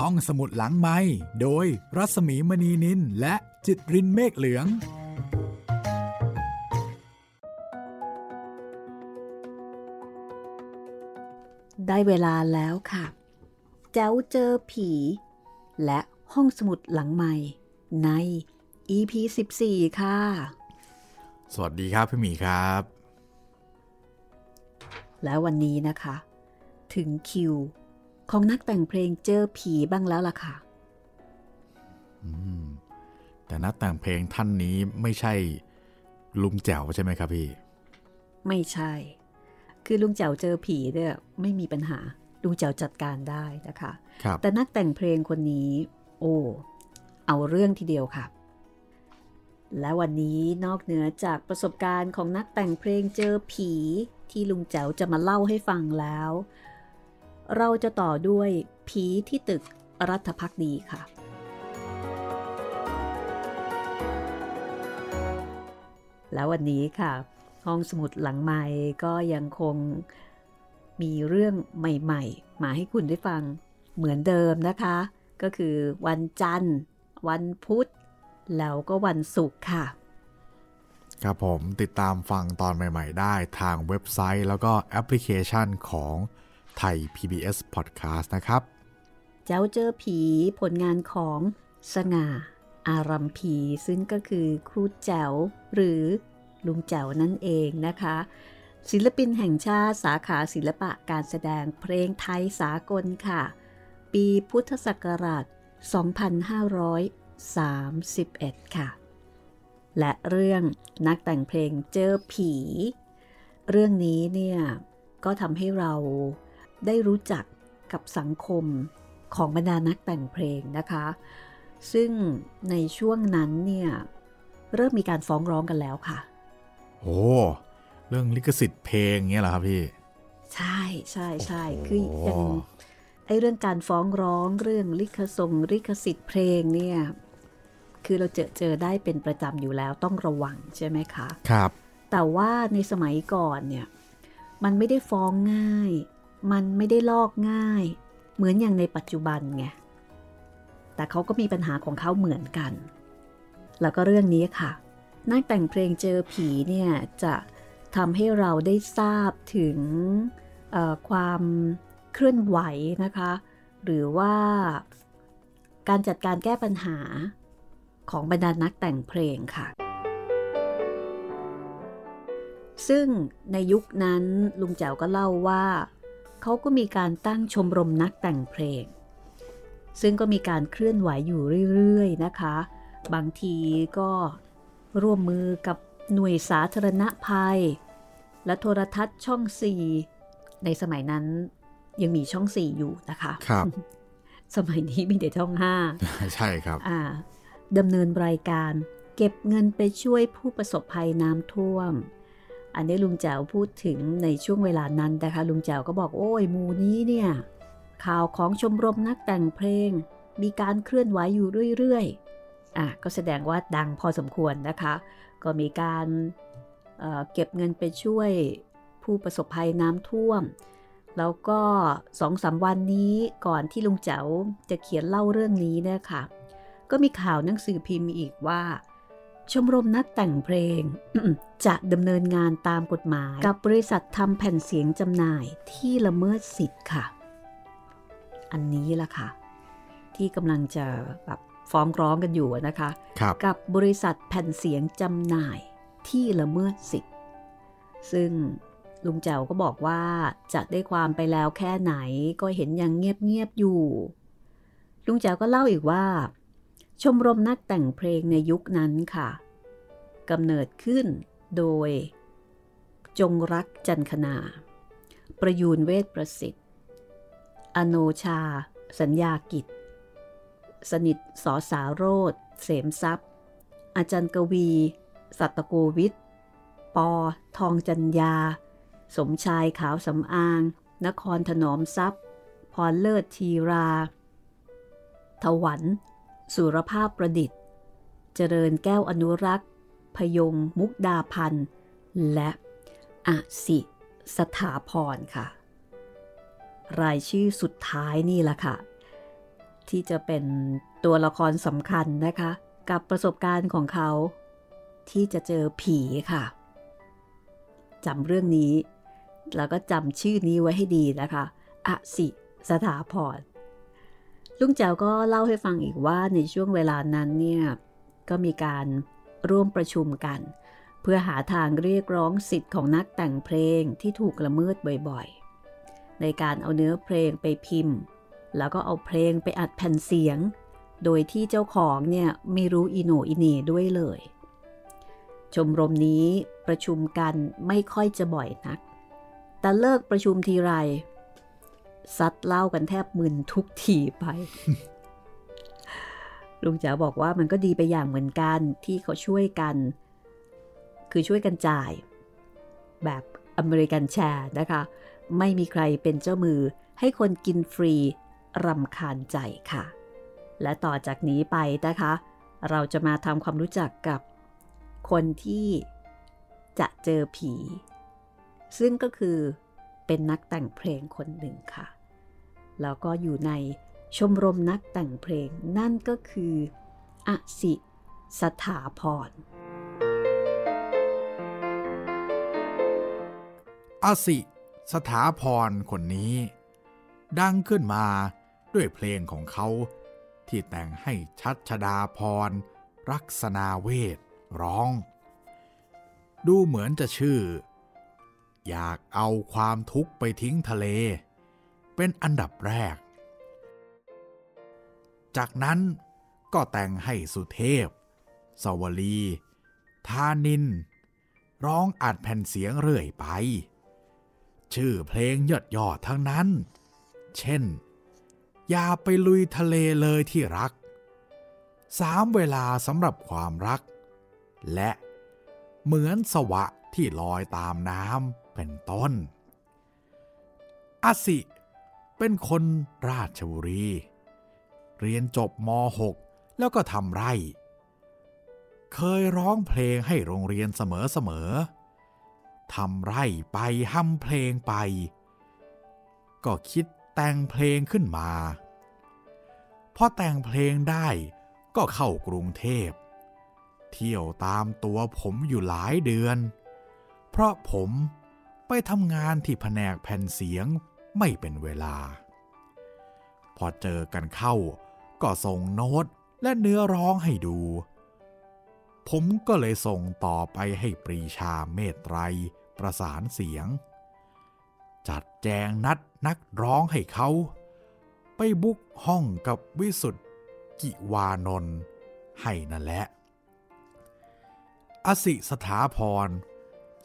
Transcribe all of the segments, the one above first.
ห้องสมุดหลังไม้โดยรัสมีมณีนินและจิตรินเมฆเหลือง ได้เวลาแล้วค่ะ เจ้าเจอผี และห้องสมุดหลังใหม่ ใน EP 14 ค่ะ สวัสดีครับพี่หมีครับ แล้ววันนี้นะคะ ถึงคิว ของนักแต่งเพลงเจอผีบ้างแล้วล่ะค่ะอืมแต่นักแต่งเพลงท่านนี้ไม่ใช่ลุงแจ๋วใช่ไหมครับพี่ ไม่ใช่ คือลุงเจ๋าเจอผีเนี่ยไม่มีปัญหา ลุงเจ๋าจัดการได้นะคะครับแต่นักแต่งเพลงคนนี้ โอ้ เอาเรื่องทีเดียวค่ะและวันนี้นอกเหนือจากประสบการณ์ของนักแต่งเพลงเจอผี ที่ลุงแจ๋วจะมาเล่าให้ฟังแล้ว เราจะต่อด้วยผีที่ตึกรัฐพักดีค่ะ แล้ววันนี้ค่ะ ห้องสมุดหลังใหม่ก็ยังคงมีเรื่องใหม่ ๆ มาให้คุณได้ฟังเหมือนเดิมนะคะ ก็คือวันจันทร์ วันพุธ แล้วก็วันศุกร์ค่ะ ครับผมติดตามฟังตอนใหม่ ๆ ได้ทางเว็บไซต์แล้วก็แอปพลิเคชันของ ไทย PBS Podcast นะครับ เจ้าเจอผีผลงานของสง่า อารัมพี ซึ่งก็คือครูแจ๋วหรือลุงแจ๋วนั่นเองนะคะ ศิลปินแห่งชาติสาขาศิลปะการแสดงเพลงไทยสากลค่ะ ปีพุทธศักราช 2531 ค่ะ และเรื่องนักแต่งเพลงเจอผี เรื่องนี้เนี่ยก็ทำให้เรา ได้รู้จักกับสังคมของบรรดานักแต่งเพลงนะคะ ซึ่งในช่วงนั้นเนี่ย เริ่มมีการฟ้องร้องกันแล้วค่ะ โอ้เรื่องลิขสิทธิ์เพลงเงี้ยเหรอครับพี่ ใช่ใช่ใช่โอ้โหคือยังไอเรื่องการฟ้องร้องเรื่องลิขสงลิขสิทธิ์เพลงเนี่ยคือเราเจอเจอได้เป็นประจำอยู่แล้วต้องระวังใช่ไหมคะ ครับ แต่ว่าในสมัยก่อนเนี่ย มันไม่ได้ฟ้องง่าย มันไม่ได้ลอกง่าย เหมือนอย่างในปัจจุบันไง แต่เขาก็มีปัญหาของเขาเหมือนกัน แล้วก็เรื่องนี้ค่ะ นักแต่งเพลงเจอผีเนี่ยจะทำให้เราได้ทราบถึงความเคลื่อนไหวนะคะ หรือว่าการจัดการแก้ปัญหาของบรรดานักแต่งเพลงค่ะ ซึ่งในยุคนั้นลุงแจ๋วก็เล่าว่า เขาก็มีการตั้งชมรมนักแต่งเพลง ซึ่งก็มีการเคลื่อนไหวอยู่เรื่อยๆนะคะ บางทีก็ร่วมมือกับหน่วยสาธารณภัย และโทรทัศน์ช่อง4ในสมัยนั้นยังมีช่อง4อยู่นะคะครับสมัยนี้มีแต่ช่อง5ใช่ครับอ่าดำเนินรายการเก็บเงินไปช่วยผู้ประสบภัยน้ำท่วม อันนี้ลุงแจ๋วพูดถึงในช่วงเวลานั้นนะคะ ลุงแจ๋วก็บอกโอ้ยมูนี้เนี่ย ข่าวของชมรมนักแต่งเพลง มีการเคลื่อนไหวอยู่เรื่อยๆอะก็แสดงว่าดังพอสมควรนะคะ ก็มีการเเก็บเงินไปช่วยผู้ประสบภัยน้ำท่วม แล้วก็สองสามวันนี้ก่อนที่ลุงแจ๋วจะเขียนเล่าเรื่องนี้เนี่ยค่ะ ก็มีข่าวหนังสือพิมพ์อีกว่า ชมรมนักแต่งเพลง จะดำเนินงานตามกฎหมาย กับบริษัททำแผ่นเสียงจำหน่ายที่ละเมิดสิทธิ์ค่ะ อันนี้ล่ะค่ะ ที่กำลังจะแบบฟ้องร้องกันอยู่นะคะครับกับบริษัทแผ่นเสียงจำหน่ายที่ละเมิดสิทธิ์ ซึ่งลุงแจ๋วก็บอกว่าจะได้ความไปแล้วแค่ไหนก็เห็นยังเงียบๆอยู่ ลุงแจ๋วก็เล่าอีกว่า ชมรมนักแต่งเพลงในยุคนั้นค่ะกำเนิดขึ้นโดย จงรักจันคนา ประยูนเวทประสิทธิ์ อโนชา สัญญากิจ สนิทสอสาโรธเสมทรัพย์ อาจารย์กวี สัตโกวิทย์ปอ ทองจัญญา สมชายขาวสำอาง นครถนอมทรัพย์ พรเลิศทีรา ถวัน สุรภาพประดิษฐ์ เจริญแก้วอนุรักษ์ พยงมุกดาพันธ์และอสิสถาพรค่ะ รายชื่อสุดท้ายนี่แหละค่ะ ที่จะเป็นตัวละครสำคัญนะคะ กับประสบการณ์ของเขา ที่จะเจอผีค่ะจำเรื่องนี้ แล้วก็จำชื่อนี้ไว้ให้ดีนะคะอสิสถาพร ลุงเจ้าก็เล่าให้ฟังอีกว่าในช่วงเวลานั้นเนี่ย ก็มีการร่วมประชุมกัน เพื่อหาทางเรียกร้องสิทธิ์ของนักแต่งเพลงที่ถูกละเมิดบ่อยๆ ในการเอาเนื้อเพลงไปพิมพ์ แล้วก็เอาเพลงไปอัดแผ่นเสียง โดยที่เจ้าของเนี่ยไม่รู้อีโหน่อีเหน่ด้วยเลย ชมรมนี้ประชุมกันไม่ค่อยจะบ่อยนัก แต่เลิกประชุมทีไร ซัดเหล้ากันแทบมึนทุกทีไปลุงจ๋าบอกว่ามันก็ดีไปอย่างเหมือนกันที่เขาช่วยกัน คือช่วยกันจ่าย แบบอเมริกันแชร์นะคะ ไม่มีใครเป็นเจ้ามือให้คนกินฟรีรำคาญใจค่ะ และต่อจากนี้ไปนะคะ เราจะมาทำความรู้จักกับคนที่จะเจอผี ซึ่งก็คือเป็นนักแต่งเพลงคนหนึ่งค่ะ แล้วก็อยู่ในชมรมนักแต่งเพลงนั่นก็คืออสิสถาพรอสิสถาพรคนนี้ ดังขึ้นมาด้วยเพลงของเขา ที่แต่งให้ชัดชดาพรรักษนาเวทร้อง ดูเหมือนจะชื่อ อยากเอาความทุกข์ไปทิ้งทะเล เป็นอันดับแรก จากนั้นก็แต่งให้สุเทพ สวลีธานิน ร้องอัดแผ่นเสียงเรื่อยไป ชื่อเพลงยอดยอดทั้งนั้น เช่น อย่าไปลุยทะเลเลยที่รัก สามเวลาสำหรับความรัก และเหมือนสวะที่ลอยตามน้ำเป็นต้นอาสิ เป็นคนราชบุรี เรียนจบม .6 แล้วก็ทำไร่ เคยร้องเพลงให้โรงเรียนเสมอๆทำไร่ไปห้ำเพลงไป ก็คิดแต่งเพลงขึ้นมา พอแต่งเพลงได้ก็เข้ากรุงเทพ เที่ยวตามตัวผมอยู่หลายเดือน เพราะผมไปทำงานที่แผนกแผ่นเสียง ไม่เป็นเวลา พอเจอกันเข้า ก็ส่งโน้ตและเนื้อร้องให้ดู ผมก็เลยส่งต่อไปให้ปรีชาเมตไตรประสานเสียง จัดแจงนัดนักร้องให้เขา ไปบุกห้องกับวิสุทธ์กิวานนท์ให้นั่นแหละ อสิสถาพร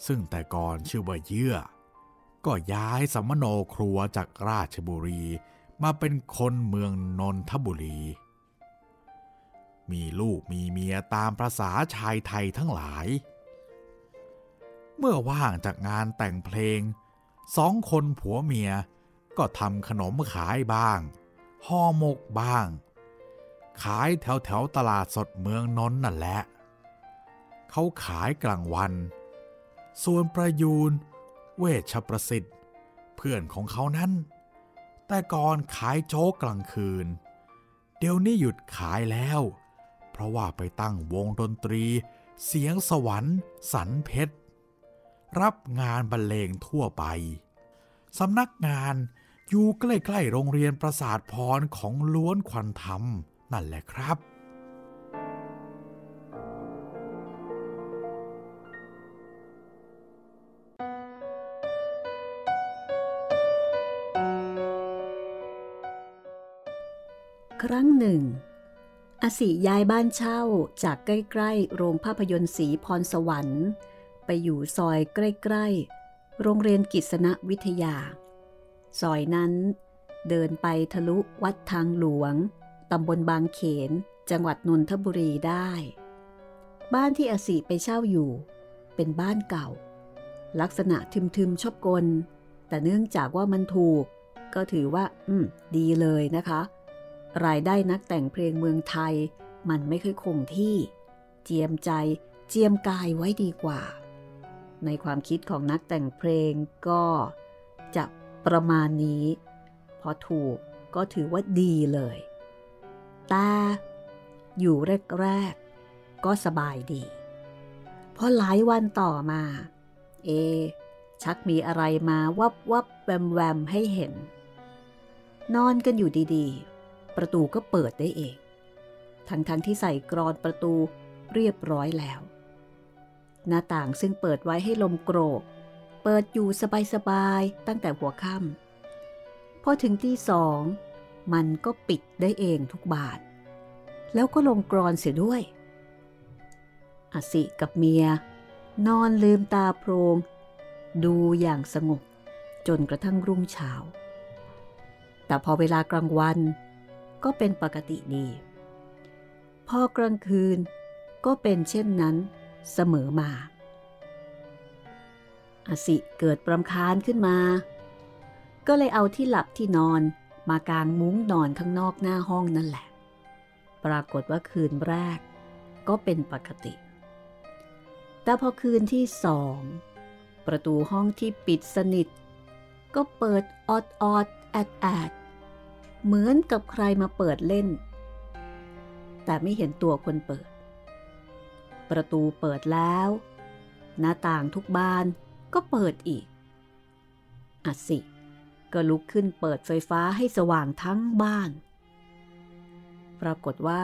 ซึ่งแต่ก่อนชื่อว่าเยื่อ ก็ย้ายสมโนครัวจากราชบุรีมาเป็นคนเมืองนนทบุรี มีลูกมีเมียตามประษาชายไทยทั้งหลาย เมื่อว่างจากงานแต่งเพลงสองคนผัวเมียก็ทำขนมขายบ้างห่อหมกบ้าง ขายแถวแถวตลาดสดเมืองนนนั่นแหละ เขาขายกลางวัน ส่วนประยูน เวชประสิทธิ์ เพื่อนของเขานั้น แต่ก่อนขายโจ๊กกลางคืน เดี๋ยวนี้หยุดขายแล้ว เพราะว่าไปตั้งวงดนตรี เสียงสวรรค์ สันเพชร รับงานบรรเลงทั่วไป สำนักงานอยู่ใกล้ๆโรงเรียนประสาทพรของล้วนควันธรรมนั่นแหละครับ รั้งหนึ่ง อสิย้ายบ้านเช่าจากใกล้ๆ โรงภาพยนตร์สีพรสวรรค์ ไปอยู่ซอยใกล้ๆ โรงเรียนกิษณวิทยา ซอยนั้น เดินไปทะลุวัดทางหลวง ตำบลบางเขน จังหวัดนนทบุรีได้ บ้านที่อสิไปเช่าอยู่ เป็นบ้านเก่า ลักษณะทึมๆชอบกล แต่เนื่องจากว่ามันถูกก็ถือว่า อืม ดีเลยนะคะ รายได้นักแต่งเพลงเมืองไทย มันไม่ค่อยคงที่ เจียมใจเจียมกายไว้ดีกว่า ในความคิดของนักแต่งเพลงก็จะประมาณนี้ พอถูกก็ถือว่าดีเลย แต่อยู่แรกๆก็สบายดี เพอหลายวันต่อมา เอ ชักมีอะไรมาวับวับแวมแวมให้เห็น นอนกันอยู่ดีๆ ประตูก็เปิดได้เอง ทั้งๆทที่ใส่กรอนประตูเรียบร้อยแล้ว หน้าต่างซึ่งเปิดไว้ให้ลมโกรก เปิดอยู่สบายๆตั้งแต่หัวค่ำพอถึงที่สองมันก็ปิดได้เองทุกบาท แล้วก็ลงกรอนเสียด้วยอสิกับเมีย นอนลืมตาโพรง ดูอย่างสงบจนกระทั่งรุ่งเช้า แต่พอเวลากลางวัน ก็เป็นปกติดี พอกลางคืนก็เป็นเช่นนั้นเสมอมา อสิเกิดประคานขึ้นมา ก็เลยเอาที่หลับที่นอนมากางมุ้งนอนข้างนอกหน้าห้องนั่นแหละ ปรากฏว่าคืนแรกก็เป็นปกติ แต่พอคืนที่สอง ประตูห้องที่ปิดสนิท ก็เปิดออดออดแอดแอด เหมือนกับใครมาเปิดเล่น แต่ไม่เห็นตัวคนเปิด ประตูเปิดแล้ว หน้าต่างทุกบานก็เปิดอีกอัสิ ก็ลุกขึ้นเปิดไฟฟ้าให้สว่างทั้งบ้าน ปรากฏว่า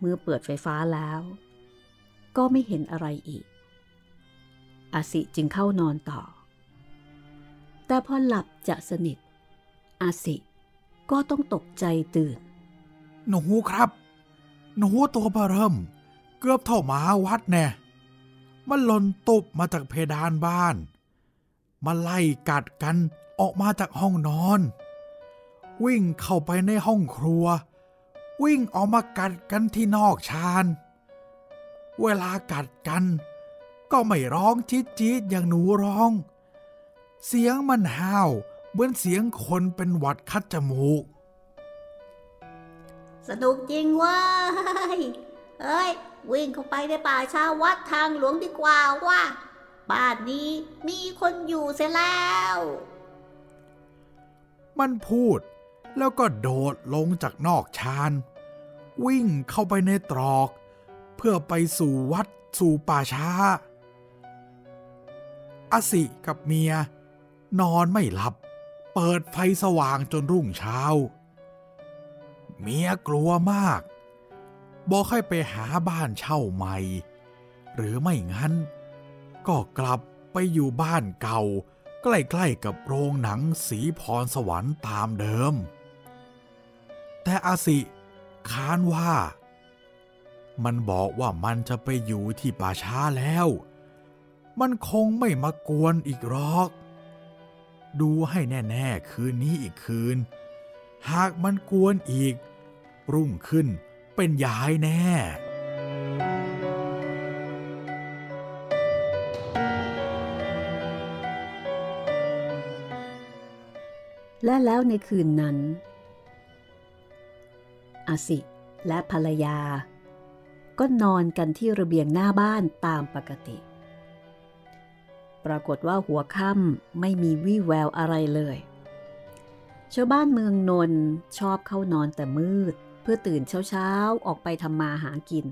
เมื่อเปิดไฟฟ้าแล้ว ก็ไม่เห็นอะไรอีกอาสิจึงเข้านอนต่อ แต่พอหลับจะสนิทอาสิ ก็ต้องตกใจตื่น หนูครับ หนูตัวเบริ่ม เกือบเท่าหมาวัดแน่ มันหล่นตุบมาจากเพดานบ้านมาไล่กัดกันออกมาจากห้องนอน วิ่งเข้าไปในห้องครัว วิ่งออกมากัดกันที่นอกชานเวลากัดกัน ก็ไม่ร้องจี๊ดจี๊ดอย่างหนูร้อง เสียงมันห้าว เหมือนเสียงคนเป็นหวัดคัดจมูก สนุกจริงว้ายเอ้ย วิ่งเข้าไปในป่าชาวัดทางหลวงดีกว่าว่าบ้านนี้มีคนอยู่เสียแล้ว มันพูดแล้วก็โดดลงจากนอกชาน วิ่งเข้าไปในตรอก เพื่อไปสู่วัดสู่ป่าช้าอาสิกับเมีย นอนไม่หลับ เปิดไฟสว่างจนรุ่งเช้า เมียกลัวมาก บอกให้ไปหาบ้านเช่าใหม่ หรือไม่งั้น ก็กลับไปอยู่บ้านเก่า ใกล้ๆกับโรงหนังสีพรสวรรค์ตามเดิม แต่อาสิค้านว่า มันบอกว่ามันจะไปอยู่ที่ป่าช้าแล้ว มันคงไม่มากวนอีกหรอก ดูให้แน่ ๆ คืนนี้อีกคืน หากมันกวนอีก รุ่งขึ้นเป็นยายแน่และแล้วในคืนนั้น อาสิและภรรยา ก็นอนกันที่ระเบียงหน้าบ้านตามปกติ ปรากฏว่าหัวค่ำไม่มีวี่แววอะไรเลยชาวบ้านเมืองนนชอบเข้านอนแต่มืด เพื่อตื่นเช้าๆ ออกไปทำมาหากิน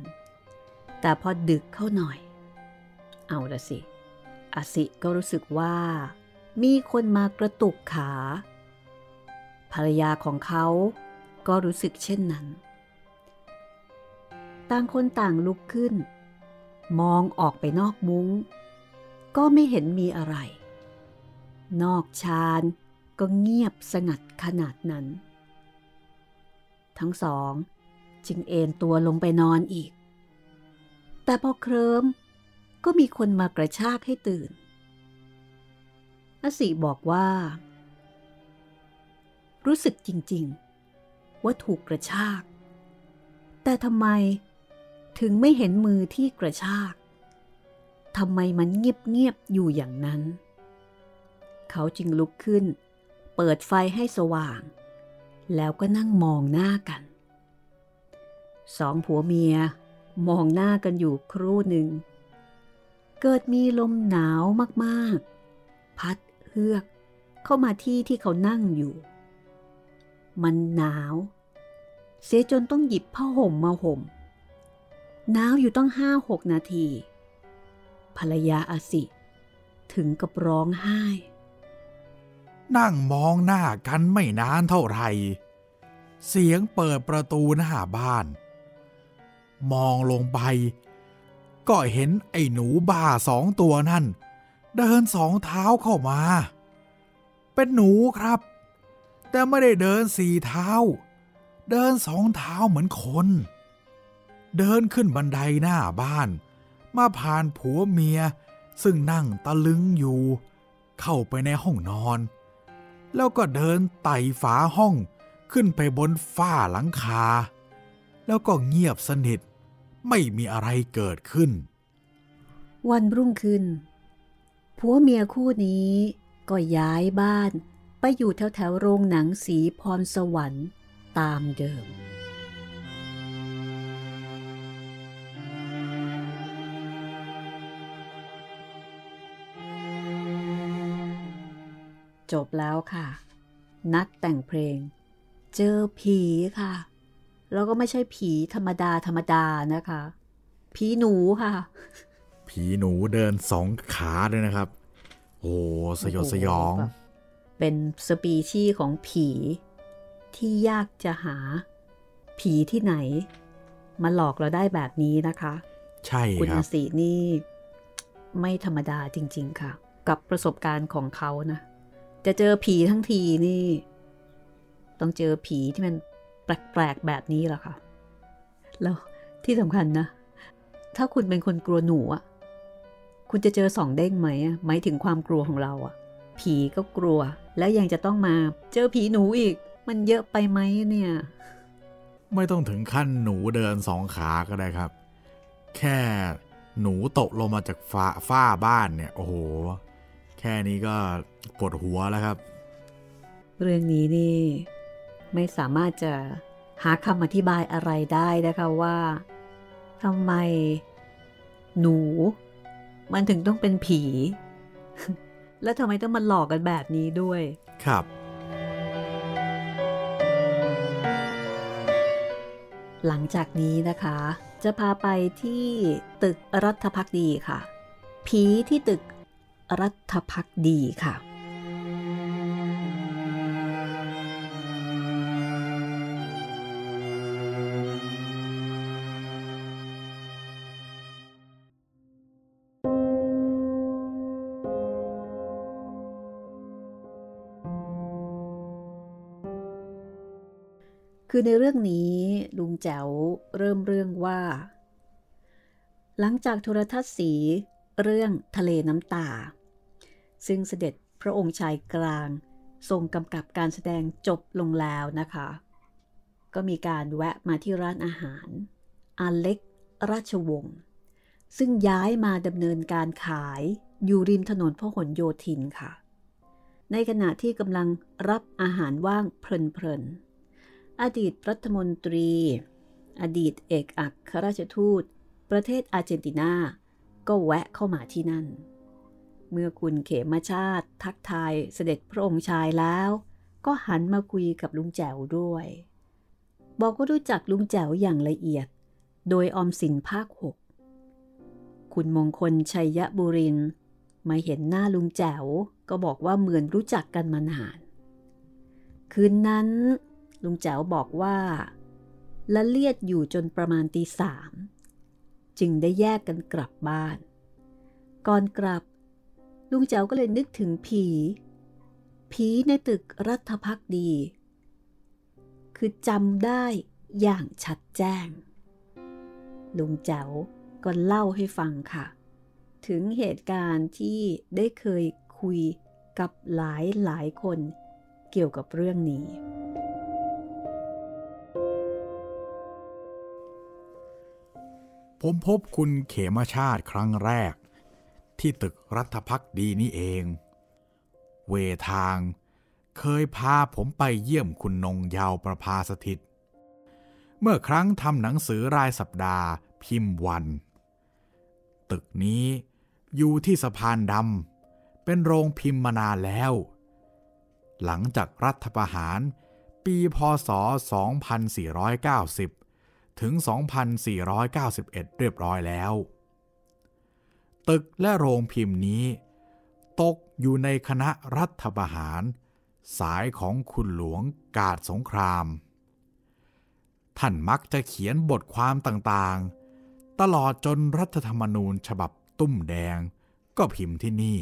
แต่พอดึกเข้าหน่อย เอาละสิอาสิก็รู้สึกว่า มีคนมากระตุกขา ภรรยาของเขาก็รู้สึกเช่นนั้น ต่างคนต่างลุกขึ้น มองออกไปนอกมุง้ง ก็ไม่เห็นมีอะไร นอกชานก็เงียบสงัดขนาดนั้น ทั้งสองจึงเอนตัวลงไปนอนอีก แต่พอเคลิ้มก็มีคนมากระชากให้ตื่นอสีบอกว่า รู้สึกจริง ๆ ว่าถูกกระชาก แต่ทำไมถึงไม่เห็นมือที่กระชาก ทำไมมันเงียบๆอยู่อย่างนั้น เขาจึงลุกขึ้น เปิดไฟให้สว่าง แล้วก็นั่งมองหน้ากัน สองผัวเมียมองหน้ากันอยู่ครู่หนึ่ง เกิดมีลมหนาวมากๆ พัดเฮือกเข้ามาที่ที่เขานั่งอยู่ มันหนาว เสียจนต้องหยิบผ้าห่มมาห่มหนาวอยู่ต้องห้าหกนาที ภรรยาอาสิ ถึงกับร้องไห้ นั่งมองหน้ากันไม่นานเท่าไหร่ เสียงเปิดประตูหน้าบ้าน มองลงไป ก็เห็นไอ้หนูบ้าสองตัวนั่น เดินสองเท้าเข้ามา เป็นหนูครับ แต่ไม่ได้เดินสี่เท้า เดินสองเท้าเหมือนคนเดินขึ้นบันไดหน้าบ้าน มาผ่านผัวเมีย ซึ่งนั่งตะลึงอยู่ เข้าไปในห้องนอน แล้วก็เดินไต่ฝาห้องขึ้นไปบนฝ้าหลังคา แล้วก็เงียบสนิทไม่มีอะไรเกิดขึ้น วันรุ่งขึ้นผัวเมียคู่นี้ก็ย้ายบ้านไปอยู่แถวแถวโรงหนังสีพรสวรรค์ตามเดิม จบแล้วค่ะ นัดแต่งเพลง เจอผีค่ะ แล้วก็ไม่ใช่ผีธรรมดาธรรมดานะคะ ผีหนูค่ะ ผีหนูเดินสองขาด้วยนะครับ โอ้สยดสยองโโหแบบเป็นสปีชีส์ของผีที่ยากจะหา ผีที่ไหน มาหลอกเราได้แบบนี้นะคะ ใช่คุณคอารับศินี่ ไม่ธรรมดาจริง ๆ ค่ะ กับประสบการณ์ของเขานะ จะเจอผีทั้งทีนี่ ต้องเจอผีที่มันแปลกๆแบบนี้แหละค่ะแล้วที่สำคัญนะ ถ้าคุณเป็นคนกลัวหนูอะคุณจะเจอสองเด้งไหมอะหมายถึงความกลัวของเราอะผีก็กลัว แล้วยังจะต้องมาเจอผีหนูอีก มันเยอะไปไหมเนี่ย ไม่ต้องถึงขั้นหนูเดินสองขาก็ได้ครับ แค่หนูตกลงมาจากฟ้าฝ้าบ้านเนี่ย โอ้โห แค่นี้ก็ ปวดหัวแล้วครับ เรื่องนี้นี่ ไม่สามารถจะหาคำอธิบายอะไรได้นะคะว่าทำไม หนู มันถึงต้องเป็นผี แล้วทำไมต้องมาหลอกกันแบบนี้ด้วย ครับ หลังจากนี้นะคะ จะพาไปที่ตึกรัฐพักดีค่ะ ผีที่ตึกรัฐพักดีค่ะ คือในเรื่องนี้ลุงแจ๋วเริ่มเรื่องว่า หลังจากโทรทัศน์สีเรื่องทะเลน้ำตา ซึ่งเสด็จพระองค์ชายกลางทรงกำกับการแสดงจบลงแล้วนะคะ ก็มีการแวะมาที่ร้านอาหารอาเล็กราชวงศ์ซึ่งย้ายมาดำเนินการขายอยู่ริมถนนพหลโยธินค่ะ ในขณะที่กำลังรับอาหารว่างเพลินๆ อดีตรัฐมนตรี อดีตเอกอัครราชทูต ประเทศอาร์เจนตินา ก็แวะเข้ามาที่นั่น เมื่อคุณเขมชาติทักทายเสด็จพระองค์ชายแล้ว ก็หันมาคุยกับลุงแจ๋วด้วย บอกว่ารู้จักลุงแจ๋วอย่างละเอียด โดยออมสินภาคหกคุณมงคลชัยบุรินมาเห็นหน้าลุงแจ๋ว ก็บอกว่าเหมือนรู้จักกันมานาน คืนนั้น ลุงแจ๋วบอกว่าละเลียดอยู่จนประมาณตีสามจึงได้แยกกันกลับบ้าน ก่อนกลับ ลุงแจ๋วก็เลยนึกถึงผี ผีในตึกรัฐพักดี คือจำได้อย่างชัดแจ้ง ลุงแจ๋วก็เล่าให้ฟังค่ะ ถึงเหตุการณ์ที่ได้เคยคุยกับหลายหลายคนเกี่ยวกับเรื่องนี้ ผมพบคุณเขมชาติครั้งแรก ที่ตึกรัฐพักดีนี่เอง เวทางเคยพาผมไปเยี่ยมคุณนงยาวประภาสถิต เมื่อครั้งทำหนังสือรายสัปดาห์พิมพ์วัน ตึกนี้อยู่ที่สะพานดำเป็นโรงพิมพ์มานานแล้ว หลังจากรัฐประหารปีพศ 2490 ถึง 2491 เรียบร้อยแล้ว ตึกและโรงพิมพ์นี้ ตกอยู่ในคณะรัฐประหาร สายของคุณหลวงกาดสงคราม ท่านมักจะเขียนบทความต่างๆ ตลอดจนรัฐธรรมนูญฉบับตุ้มแดงก็พิมพ์ที่นี่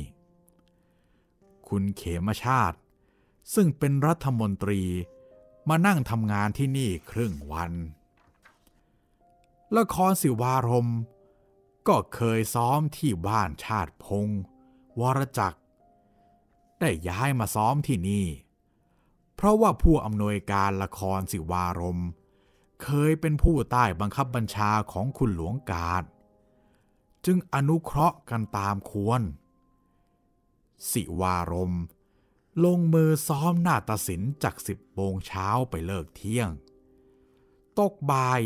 คุณเขมชาติ ซึ่งเป็นรัฐมนตรีมานั่งทำงานที่นี่ครึ่งวัน ละครสิวารม ก็เคยซ้อมที่บ้านชาติพงศ์วรจักร ได้ย้ายมาซ้อมที่นี่ เพราะว่าผู้อำนวยการละครสิวารม เคยเป็นผู้ใต้บังคับบัญชาของคุณหลวงกาดจึงอนุเคราะห์กันตามควร สิวารม ลงมือซ้อมนาฏศิลป์จากสิบโมงเช้าไปเลิกเที่ยง ตกบ่าย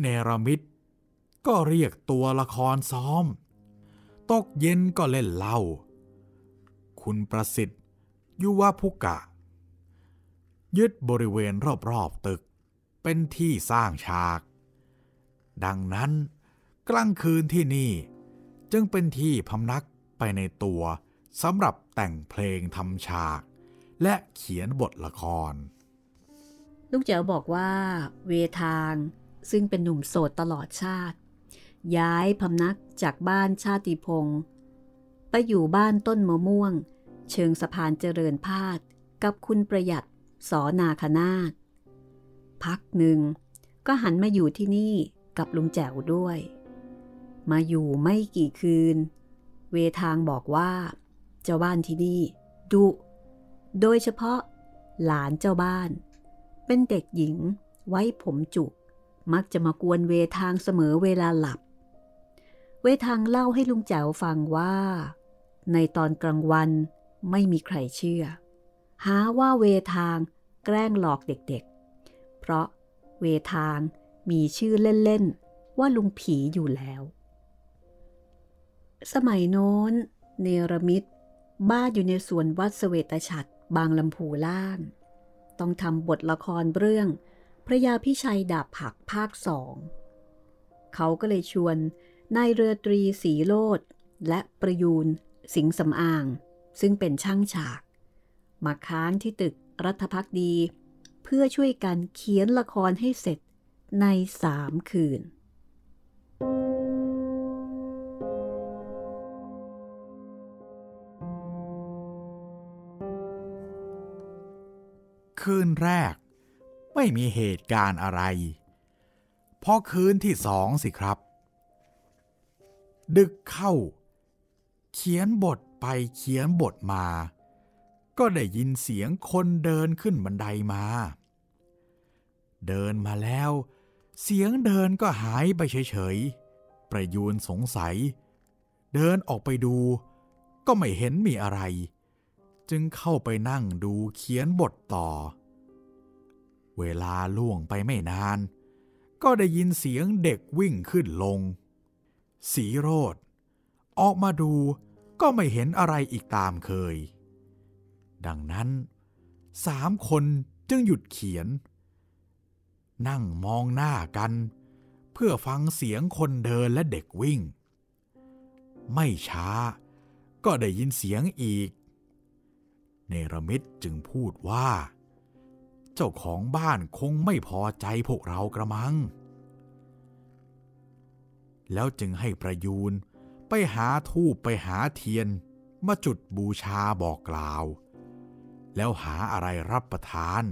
เนรมิตก็เรียกตัวละครซ้อม ตกเย็นก็เล่นเล่าคุณประสิทธิ์ ยุวพุกะ ยึดบริเวณรอบๆตึก เป็นที่สร้างฉาก ดังนั้น กลางคืนที่นี่ จึงเป็นที่พำนักไปในตัวสำหรับแต่งเพลงทำฉาก และเขียนบทละคร ลูกเจ๋วบอกว่า เวทาง ซึ่งเป็นหนุ่มโสดตลอดชาติ ย้ายพำนักจากบ้านชาติพงศ์ไปอยู่บ้านต้นมะม่วง เชิงสะพานเจริญพาดกับคุณประหยัดสอนาคนาตพักหนึ่ง ก็หันมาอยู่ที่นี่กับลุงแจ๋วด้วย มาอยู่ไม่กี่คืน เวทางบอกว่า เจ้าบ้านที่นี่ดุ โดยเฉพาะหลานเจ้าบ้าน เป็นเด็กหญิงไว้ผมจุก มักจะมากวนเวทางเสมอเวลาหลับ เวทางเล่าให้ลุงแจ๋วฟังว่า ในตอนกลางวันไม่มีใครเชื่อ หาว่าเวทางแกล้งหลอกเด็กๆ เพราะเวทางมีชื่อเล่นๆ ว่าลุงผีอยู่แล้ว สมัยโน้น เนรมิต บ้านอยู่ในสวนวัดเสวตฉัตรบางลำพูล่าง ต้องทำบทละครเรื่อง พระยาพิชัยดาบผักภาคสองเขาก็เลยชวนนายเรือตรีสีโลดและประยูนสิงสำอาง ซึ่งเป็นช่างฉาก มาค้างที่ตึกรัฐพักดี เพื่อช่วยกันเขียนละครให้เสร็จในสามคืน คืนแรก ไม่มีเหตุการณ์อะไร พอคืนที่สองสิครับ ดึกเข้า เขียนบทไปเขียนบทมา ก็ได้ยินเสียงคนเดินขึ้นบันไดมา เดินมาแล้ว เสียงเดินก็หายไปเฉยๆ ประยูนสงสัย เดินออกไปดู ก็ไม่เห็นมีอะไร จึงเข้าไปนั่งดูเขียนบทต่อ เวลาล่วงไปไม่นาน ก็ได้ยินเสียงเด็กวิ่งขึ้นลง สีโรดออกมาดูก็ไม่เห็นอะไรอีกตามเคย ดังนั้นสามคนจึงหยุดเขียน นั่งมองหน้ากัน เพื่อฟังเสียงคนเดินและเด็กวิ่ง ไม่ช้าก็ได้ยินเสียงอีก เนรมิตจึงพูดว่า เจ้าของบ้านคงไม่พอใจพวกเรากระมัง แล้วจึงให้ประยูนไปหาทูบไปหาเทียน มาจุดบูชาบอกกล่าว แล้วหาอะไรรับประทาน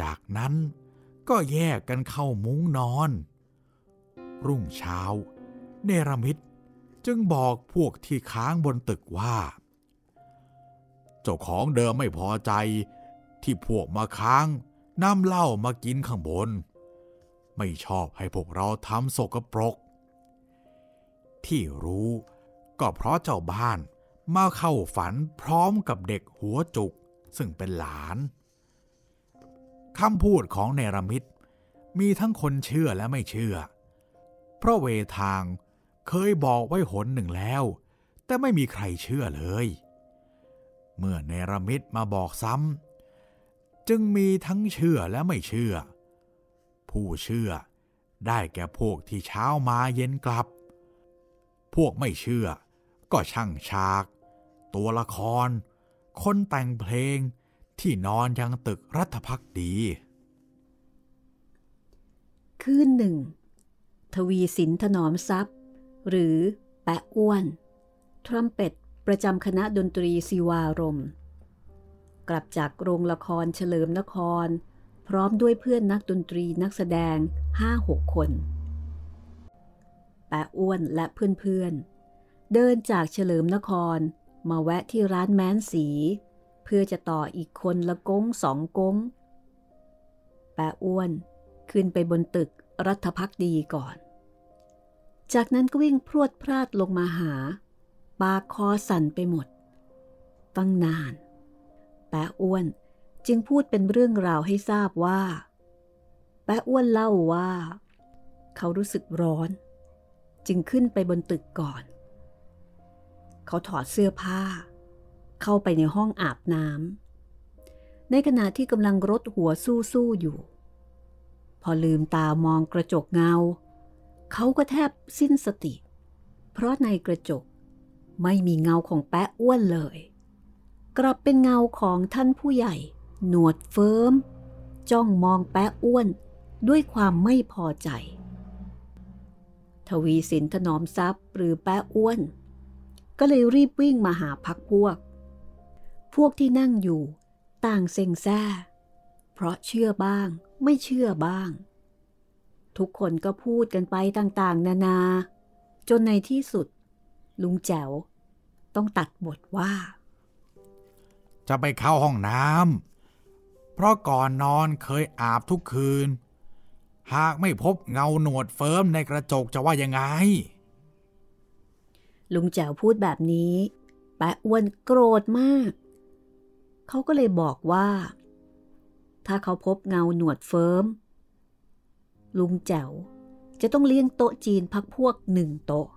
จากนั้นก็แยกกันเข้ามุ้งนอน รุ่งเช้า เนรมิตจึงบอกพวกที่ค้างบนตึกว่า เจ้าของเดิมไม่พอใจ ที่พวกมาค้างนำเหล้ามากินข้างบน ไม่ชอบให้พวกเราทำสกปรก ที่รู้ก็เพราะเจ้าบ้านมาเข้าฝันพร้อมกับเด็กหัวจุกซึ่งเป็นหลานคำพูดของเนรมิตมีทั้งคนเชื่อและไม่เชื่อ เพราะเวทางเคยบอกไว้หนหนึ่งแล้ว แต่ไม่มีใครเชื่อเลย เมื่อเนรมิตมาบอกซ้ำ จึงมีทั้งเชื่อและไม่เชื่อ ผู้เชื่อได้แก่พวกที่เช้ามาเย็นกลับ พวกไม่เชื่อก็ช่างฉาก ตัวละคร คนแต่งเพลงที่นอนยังตึกรัฐพักดี คืนหนึ่ง ทวีสินถนอมทรัพย์ หรือแปะอ้วน ทรัมเป็ตประจำคณะดนตรีศิวารม กลับจากโรงละครเฉลิมนคร พร้อมด้วยเพื่อนนักดนตรีนักแสดงห้าหกคน แปะอ้วนและเพื่อนๆ เดินจากเฉลิมนครมาแวะที่ร้านแม้นสี เพื่อจะต่ออีกคนละก้งสองก้ง แปะอ้วนขึ้นไปบนตึกรัฐพักดีก่อน จากนั้นก็วิ่งพรวดพลาดลงมาหาปากคอสั่นไปหมด ตั้งนาน แปะอ้วนจึงพูดเป็นเรื่องราวให้ทราบว่า แปะอ้วนเล่าว่า เขารู้สึกร้อน จึงขึ้นไปบนตึกก่อน เขาถอดเสื้อผ้า เข้าไปในห้องอาบน้ำในขณะที่กำลังรดหัวสู้ๆอยู่ พอลืมตามองกระจกเงา เขาก็แทบสิ้นสติ เพราะในกระจกไม่มีเงาของแปะอ้วนเลย กลับเป็นเงาของท่านผู้ใหญ่ หนวดเฟิร์ม จ้องมองแปะอ้วนด้วยความไม่พอใจ ทวีสินถนอมทรัพย์หรือแปะอ้วน ก็เลยรีบวิ่งมาหาพักพวก พวกที่นั่งอยู่ต่างเซ็งแซ่เพราะเชื่อบ้างไม่เชื่อบ้าง ทุกคนก็พูดกันไปต่างๆ นานา จนในที่สุด ลุงแจ๋วต้องตัดบทว่า จะไปเข้าห้องน้ำเพราะก่อนนอนเคยอาบทุกคืน หากไม่พบเงาหนวดเฟิ้มในกระจกจะว่ายังไง ลุงแจ๋วพูดแบบนี้แปะอ้วนโกรธมาก เขาก็เลยบอกว่า ถ้าเขาพบเงาหนวดเฟิ้ม ลุงแจ๋วจะต้องเลี้ยงโต๊ะจีนพรรคพวกหนึ่งโต๊ะ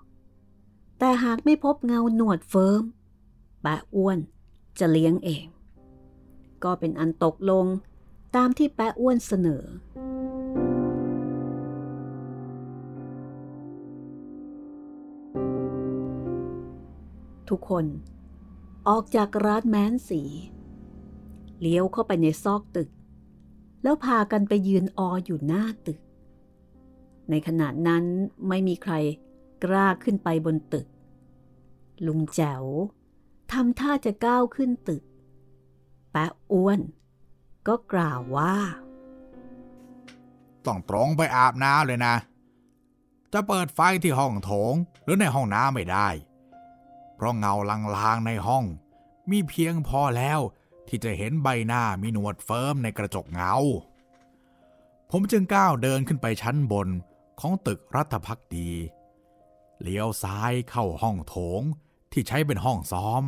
แต่หากไม่พบเงาหนวดเฟิร์มแปะอ้วน จะเลี้ยงเอง ก็เป็นอันตกลงตามที่แปะอ้วนเสนอ ทุกคนออกจากร้านแม้นสี เลี้ยวเข้าไปในซอกตึก แล้วพากันไปยืนอออยู่หน้าตึก ในขณะนั้นไม่มีใครกล้าขึ้นไปบนตึก ลุงแจ๋ว ทำท่าจะก้าวขึ้นตึก แปะอ้วน ก็กล่าวว่า ต้องตรงไปอาบน้ำเลยนะ จะเปิดไฟที่ห้องโถงหรือในห้องน้ำไม่ได้ เพราะเงาลางๆในห้อง มีเพียงพอแล้วที่จะเห็นใบหน้ามีหนวดเฟิร์มในกระจกเงา ผมจึงก้าวเดินขึ้นไปชั้นบนของตึกรัฐพักดี เลี้ยวซ้ายเข้าห้องโถงที่ใช้เป็นห้องซ้อม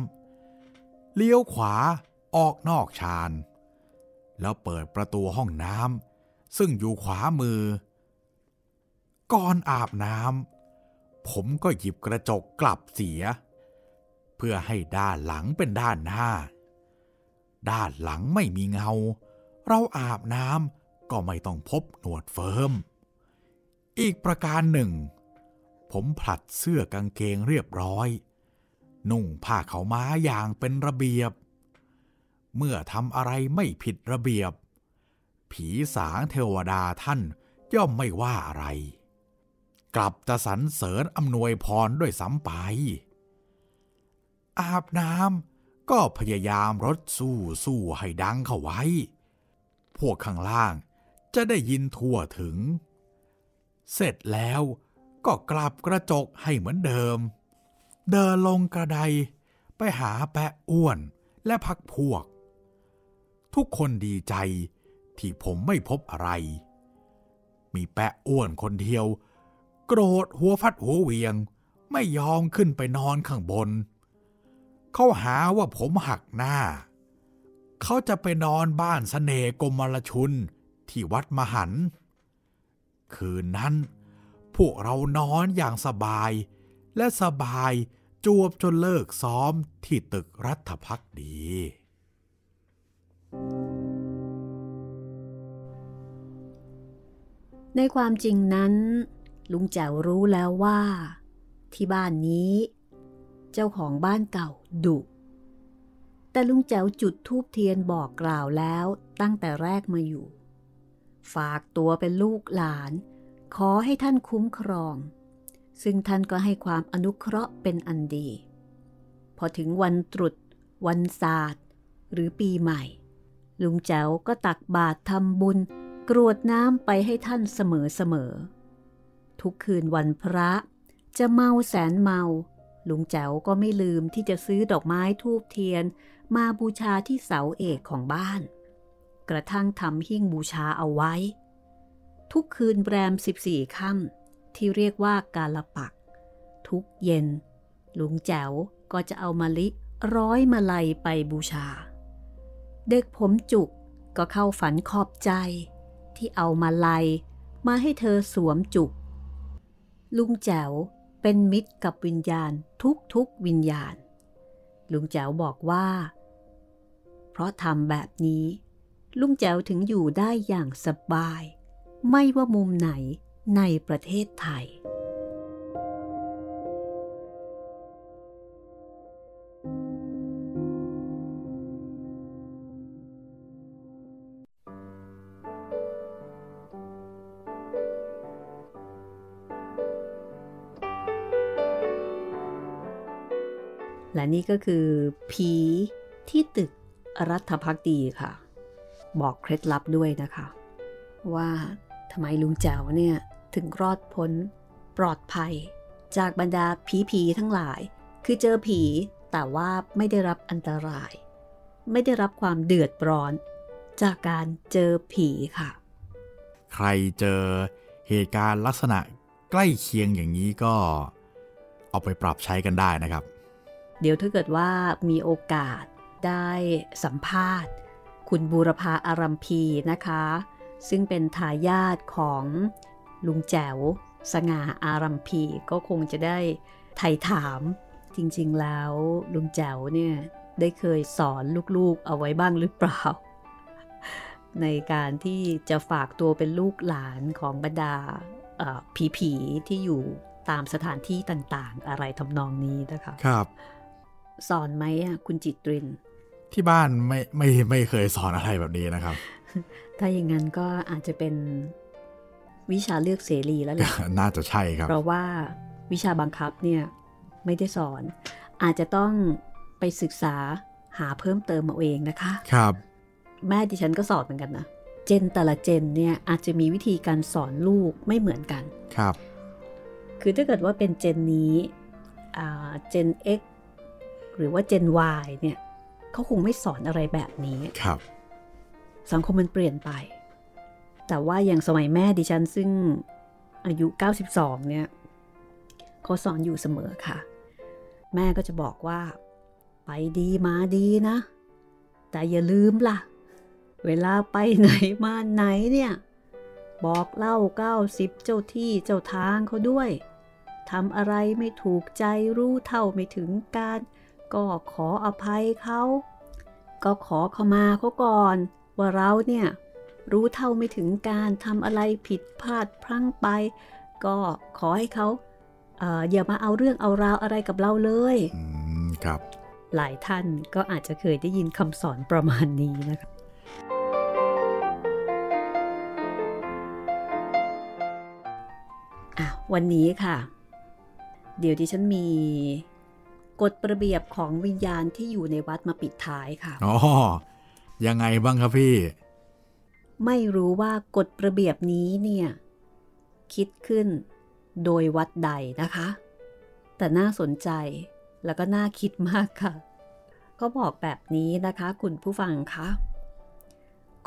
เลี้ยวขวาออกนอกชานแล้วเปิดประตูห้องน้ำซึ่งอยู่ขวามือ ก่อนอาบน้ำผมก็หยิบกระจกกลับเสีย เพื่อให้ด้านหลังเป็นด้านหน้า ด้านหลังไม่มีเงา เราอาบน้ำก็ไม่ต้องพบหนวดเฟิร์มอีกประการหนึ่ง ผมผลัดเสื้อกางเกงเรียบร้อย นุ่งผ้าเขาม้าอย่างเป็นระเบียบ เมื่อทำอะไรไม่ผิดระเบียบ ผีสางเทวดาท่านย่อมไม่ว่าอะไร กลับจะสรรเสริญอำนวยพรด้วยซ้ำไป อาบน้ำก็พยายามรดสู้สู้ให้ดังเข้าไว้ พวกข้างล่างจะได้ยินทั่วถึง เสร็จแล้วก็กลับกระจกให้เหมือนเดิม เดินลงกระไดไปหาแปะอ้วนและพักพวก ทุกคนดีใจที่ผมไม่พบอะไร มีแปะอ้วนคนเดียว โกรธหัวฟัดหัวเวียง ไม่ยอมขึ้นไปนอนข้างบน เขาหาว่าผมหักหน้า เขาจะไปนอนบ้านสเสน่กรมลชุนที่วัดมหัน คืนนั้น พวกเรานอนอย่างสบาย และสบายจวบจนเลิกซ้อมที่ตึกรัฐพักดี ในความจริงนั้น ลุงแจ๋วรู้แล้วว่า ที่บ้านนี้ เจ้าของบ้านเก่าดุแต่ลุงแจ๋วจุดทูบเทียนบอกกล่าวแล้วตั้งแต่แรกมาอยู่ ฝากตัวเป็นลูกหลาน ขอให้ท่านคุ้มครอง ซึ่งท่านก็ให้ความอนุเคราะห์เป็นอันดี พอถึงวันตรุษ วันศาสตร์ หรือปีใหม่ ลุงแจ๋วก็ตักบาตรทำบุญ กรวดน้ำไปให้ท่านเสมอๆทุกคืนวันพระ จะเมาแสนเมา ลุงแจ๋วก็ไม่ลืมที่จะซื้อดอกไม้ทูบเทียน มาบูชาที่เสาเอกของบ้าน กระทั่งทำหิ้งบูชาเอาไว้ ทุกคืนแรม 14 ค่ำ ที่เรียกว่ากาลปัก ทุกเย็น ลุงแจ๋วก็จะเอามาลิร้อยมาลัยไปบูชา เด็กผมจุกก็เข้าฝันขอบใจ ที่เอามาลัยมาให้เธอสวมจุก ลุงแจ๋วเป็นมิตรกับวิญญาณทุกทุกวิญญาณ ลุงแจ๋วบอกว่า เพราะทำแบบนี้ ลุงแจ๋วถึงอยู่ได้อย่างสบาย ไม่ว่ามุมไหน ในประเทศไทย และนี่ก็คือ ผีที่ตึกรัฐพักดีค่ะ บอกเคล็ดลับด้วยนะคะ ว่าทำไมลุงแจ๋วเนี่ย ถึงรอดพ้น ปลอดภัย จากบรรดาผีผีทั้งหลาย คือเจอผีแต่ว่าไม่ได้รับอันตราย ไม่ได้รับความเดือดร้อน จากการเจอผีค่ะ ใครเจอเหตุการณ์ลักษณะใกล้เคียงอย่างนี้ก็เอาไปปรับใช้กันได้นะครับ เดี๋ยวถ้าเกิดว่ามีโอกาสได้สัมภาษณ์ คุณบูรพาอารัมพีนะคะ ซึ่งเป็นทายาทของ ลุงแจ๋ว สง่าอารัมพี ก็คงจะได้ไถ่ถาม จริงๆแล้วลุงแจ๋วเนี่ยได้เคยสอนลูกๆเอาไว้บ้างหรือเปล่า ในการที่จะฝากตัวเป็นลูกหลานของบรรดาผีๆที่อยู่ตามสถานที่ต่างๆ อะไรทำนองนี้นะคะ ครับ สอนไหมอะคุณจิตริน ที่บ้านไม่ไม่ไม่เคยสอนอะไรแบบนี้นะครับ ถ้าอย่างนั้นก็อาจจะเป็น วิชาเลือกเสรีแล้วแหละน่าจะใช่ครับ เพราะว่าวิชาบังคับเนี่ยไม่ได้สอน อาจจะต้องไปศึกษาหาเพิ่มเติมมาเองนะคะ ครับ แม่ดิฉันก็สอนเหมือนกันนะ เจนแต่ละเจนเนี่ยอาจจะมีวิธีการสอนลูกไม่เหมือนกัน ครับ คือถ้าเกิดว่าเป็นเจนนี้เจน X หรือว่าเจน Y เนี่ยเขาคงไม่สอนอะไรแบบนี้ ครับ สังคมมันเปลี่ยนไป แต่ว่าอย่างสมัยแม่ดิฉันซึ่งอายุ 92 เนี่ยเขาสอนอยู่เสมอค่ะ แม่ก็จะบอกว่า ไปดีมาดีนะ แต่อย่าลืมล่ะ เวลาไปไหนมาไหนเนี่ย บอกเล่าเก้าสิบเจ้าที่เจ้าทางเขาด้วยทำอะไรไม่ถูกใจรู้เท่าไม่ถึงการ ก็ขออภัยเขา ก็ขอขมาเขาก่อน ว่าเราเนี่ย รู้เท่าไม่ถึงการทำอะไรผิดพลาดพลั้งไป ก็ขอให้เขาเออย่ามาเอาเรื่องเอาราวอะไรกับเราเลยครับ หลายท่านก็อาจจะเคยได้ยินคำสอนประมาณนี้นะคะอะวันนี้ค่ะ เดี๋ยวที่ฉันมีกฎระเบียบของวิญญาณที่อยู่ในวัดมาปิดท้ายค่ะ อ๋อ ยังไงบ้างครับพี่ ไม่รู้ว่ากฎระเบียบนี้เนี่ย คิดขึ้นโดยวัดใดนะคะ แต่น่าสนใจแล้วก็น่าคิดมากค่ะ ก็บอกแบบนี้นะคะคุณผู้ฟังคะ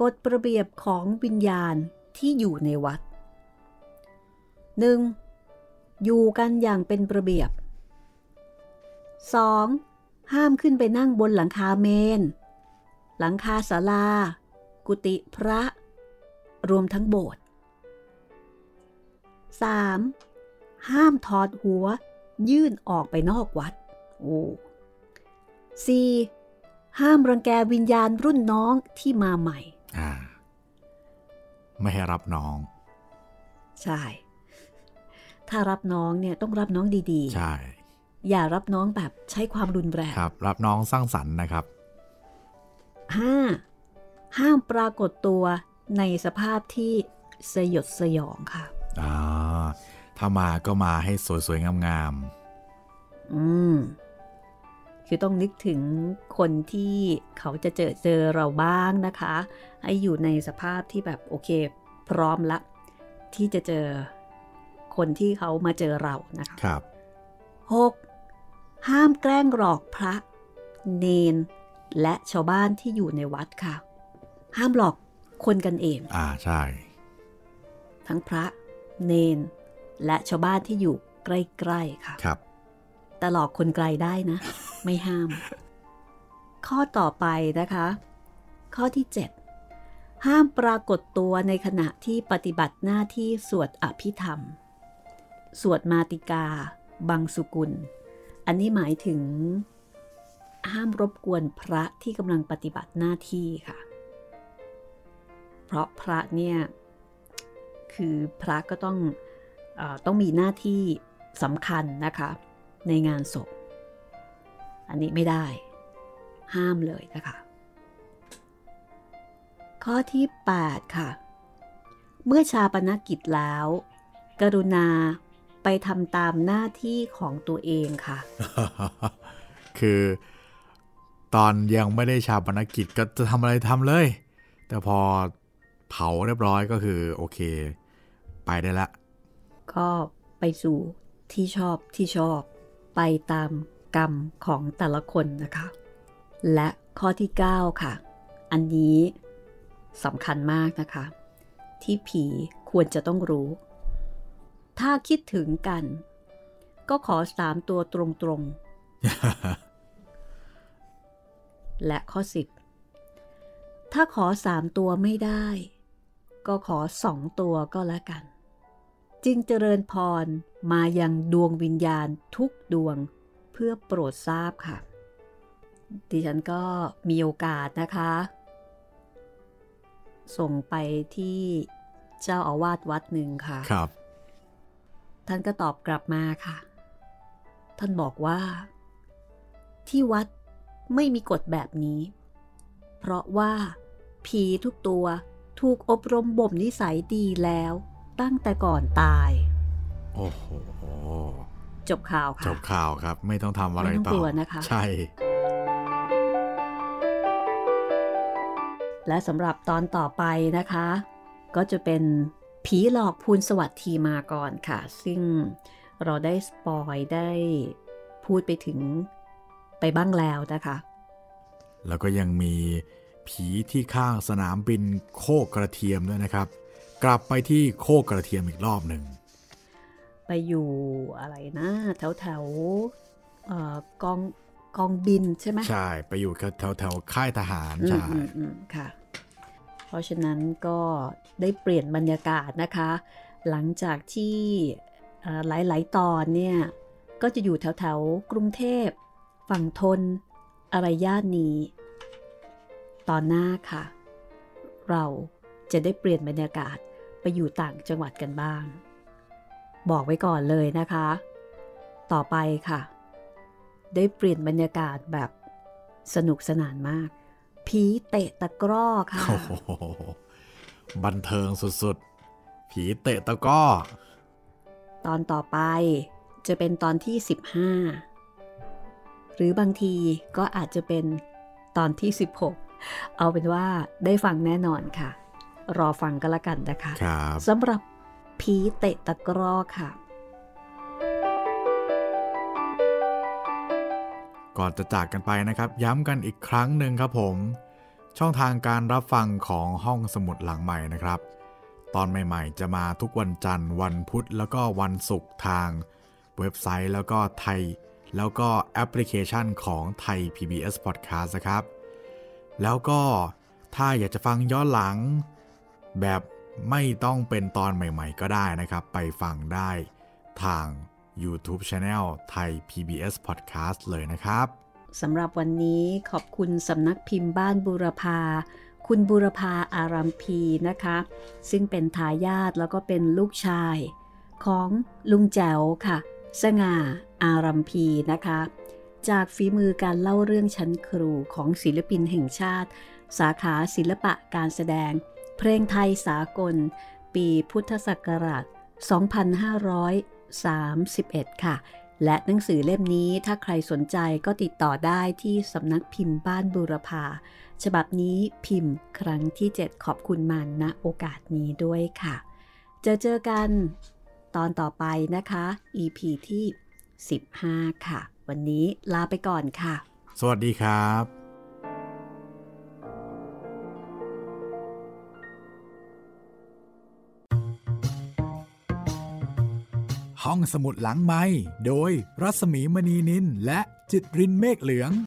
กฎระเบียบของวิญญาณที่อยู่ในวัด 1. อยู่กันอย่างเป็นระเบียบ 2. ห้ามขึ้นไปนั่งบนหลังคาเมน หลังคาศาลา กุฏิพระ รวมทั้งโบสถ์ 3. ห้ามถอดหัว ยื่นออกไปนอกวัด โอ้ 4. ห้ามรังแกวิญญาณรุ่นน้องที่มาใหม่ อ่า ไม่ให้รับน้อง ใช่ ถ้ารับน้องเนี่ยต้องรับน้องดีใช่ๆอย่ารับน้องแบบใช้ความรุนแรง ครับ รับน้องสร้างสรรค์นะครับห้า ห้ามปรากฏตัวในสภาพที่สยดสยองค่ะอ่าถ้ามาก็มาให้สวยๆ งามอืม คือต้องนึกถึงคนที่เขาจะเจอเจอเราบ้างนะคะ ให้อยู่ในสภาพที่แบบโอเค พร้อมละ ที่จะเจอคนที่เขามาเจอเรานะคะๆครับ 6. ห้ามแกล้งหลอกพระ เนน และชาวบ้านที่อยู่ในวัดค่ะ ห้ามหลอกคนกันเอง อ่าใช่ ทั้งพระเนน และชาวบ้านที่อยู่ใกล้ๆค่ะ ครับ แต่หลอกคนไกลได้นะ ไม่ห้าม ข้อต่อไปนะคะ ข้อที่ 7 ห้ามปรากฏตัวในขณะที่ปฏิบัติหน้าที่สวดอภิธรรม สวดมาติกา บังสุกุล อันนี้หมายถึง ห้ามรบกวนพระที่กำลังปฏิบัติหน้าที่ค่ะ เพราะพระเนี่ยคือพระก็ต้องออต้องมีหน้าที่สำคัญนะคะในงานศพ อันนี้ไม่ได้ห้ามเลยนะคะ ข้อที่ 8 ค่ะ เมื่อชาปนกิจแล้ว กรุณาไปทำตามหน้าที่ของตัวเองค่ะ คือตอนยังไม่ได้ชาปนกิจก็จะทำอะไรทำเลย แต่พอ เผาเรียบร้อยก็คือโอเค ไปได้ละ ก็ไปสู่ที่ชอบที่ชอบไปตามกรรมของแต่ละคนนะคะ และข้อที่ 9 ค่ะ อันนี้สำคัญมากนะคะ ที่ผีควรจะต้องรู้ ถ้าคิดถึงกัน ก็ขอสามตัวตรงๆ และข้อ 10 ถ้าขอสามตัวไม่ได้ ก็ขอสองตัวก็แล้วกัน จึงเจริญพรมายังดวงวิญญาณทุกดวงเพื่อโปรดทราบค่ะ ดิฉันก็มีโอกาสนะคะ ส่งไปที่เจ้าอาวาสวัดหนึ่งค่ะครับ ท่านก็ตอบกลับมาค่ะ ท่านบอกว่า ที่วัดไม่มีกฎแบบนี้ เพราะว่าผีทุกตัว ถูกอบรมบ่มนิสัยดีแล้วตั้งแต่ก่อนตาย โอ้โห จบข่าวจค่ะบข่าวครับ ไม่ต้องทำอะไรไม่ต้องต่อกลัวนะคะ ใช่ และสำหรับตอนต่อไปนะคะ ก็จะเป็นผีหลอกพูนสวัสดิ์ทีมาก่อนค่ะ ซึ่งเราได้สปอยได้พูดไปถึงไปบ้างแล้วนะคะ แล้วก็ยังมี ผีที่ข้างสนามบินโคกกระเทียมด้วยนะครับ กลับไปที่โคกกระเทียมอีกรอบหนึ่งไปอยู่อะไรนะแถวแถวๆเอ่อกองกองบินใช่ไหมใช่ ไปอยู่แถวแถวๆค่ายทหารอืมใช่อืมอืมค่ะ เพราะฉะนั้นก็ได้เปลี่ยนบรรยากาศนะคะ หลังจากที่เอ่อหลาย ๆ ตอนเนี่ย ก็จะอยู่แถวแถวๆกรุงเทพ ฝั่งทนอะไรย่านนี้ ตอนหน้าค่ะ เราจะได้เปลี่ยนบรรยากาศไปอยู่ต่างจังหวัดกันบ้าง บอกไว้ก่อนเลยนะคะ ต่อไปค่ะ ได้เปลี่ยนบรรยากาศแบบสนุกสนานมาก ผีเตะตะกร้อค่ะโอ้โหบันเทิงสุดๆ ผีเตะตะกร้อ ตอนต่อไปจะเป็นตอนที่ 15 หรือบางทีก็อาจจะเป็นตอนที่ 16 เอาเป็นว่าได้ฟังแน่นอนค่ะ รอฟังกันละกันนะคะครับสำหรับผีเตะตะกร้อค่ะ ก่อนจะจากกันไปนะครับ ย้ำกันอีกครั้งหนึ่งครับผม ช่องทางการรับฟังของห้องสมุดหลังใหม่นะครับ ตอนใหม่ๆ จะมาทุกวันจันทร์ วันพุธแล้วก็วันศุกร์ทางเว็บไซต์แล้วก็ไทย แล้วก็แอปพลิเคชันของไทย PBS Podcast นะครับ แล้วก็ถ้าอยากจะฟังย้อนหลัง แบบไม่ต้องเป็นตอนใหม่ๆ ก็ได้นะครับ ไปฟังได้ทาง YouTube Channel ไทย PBS Podcast เลยนะครับสำหรับวันนี้ขอบคุณสำนักพิมพ์บ้านบูรพา คุณบุรพาอารัมพีนะคะ ซึ่งเป็นทายาทแล้วก็เป็นลูกชาย ของลุงแจ๋วค่ะ สง่าอารัมพีนะคะ จากฝีมือการเล่าเรื่องชั้นครูของศิลปินแห่งชาติ สาขาศิลปะการแสดง เพลงไทยสากล ปีพุทธศักราช 2531 ค่ะ และหนังสือเล่มนี้ถ้าใครสนใจก็ติดต่อได้ที่สำนักพิมพ์บ้านบูรพาฉบับนี้พิมพ์ครั้งที่ 7 ขอบคุณมันณโอกาสนี้ด้วยค่ะ เจอเจอกันตอนต่อไปนะคะ EP ที่ 15 ค่ะ วันนี้ลาไปก่อนค่ะ สวัสดีครับห้องสมุดหลังไม้โดยรัสมีมณีนินและจิตรินเมฆเหลือง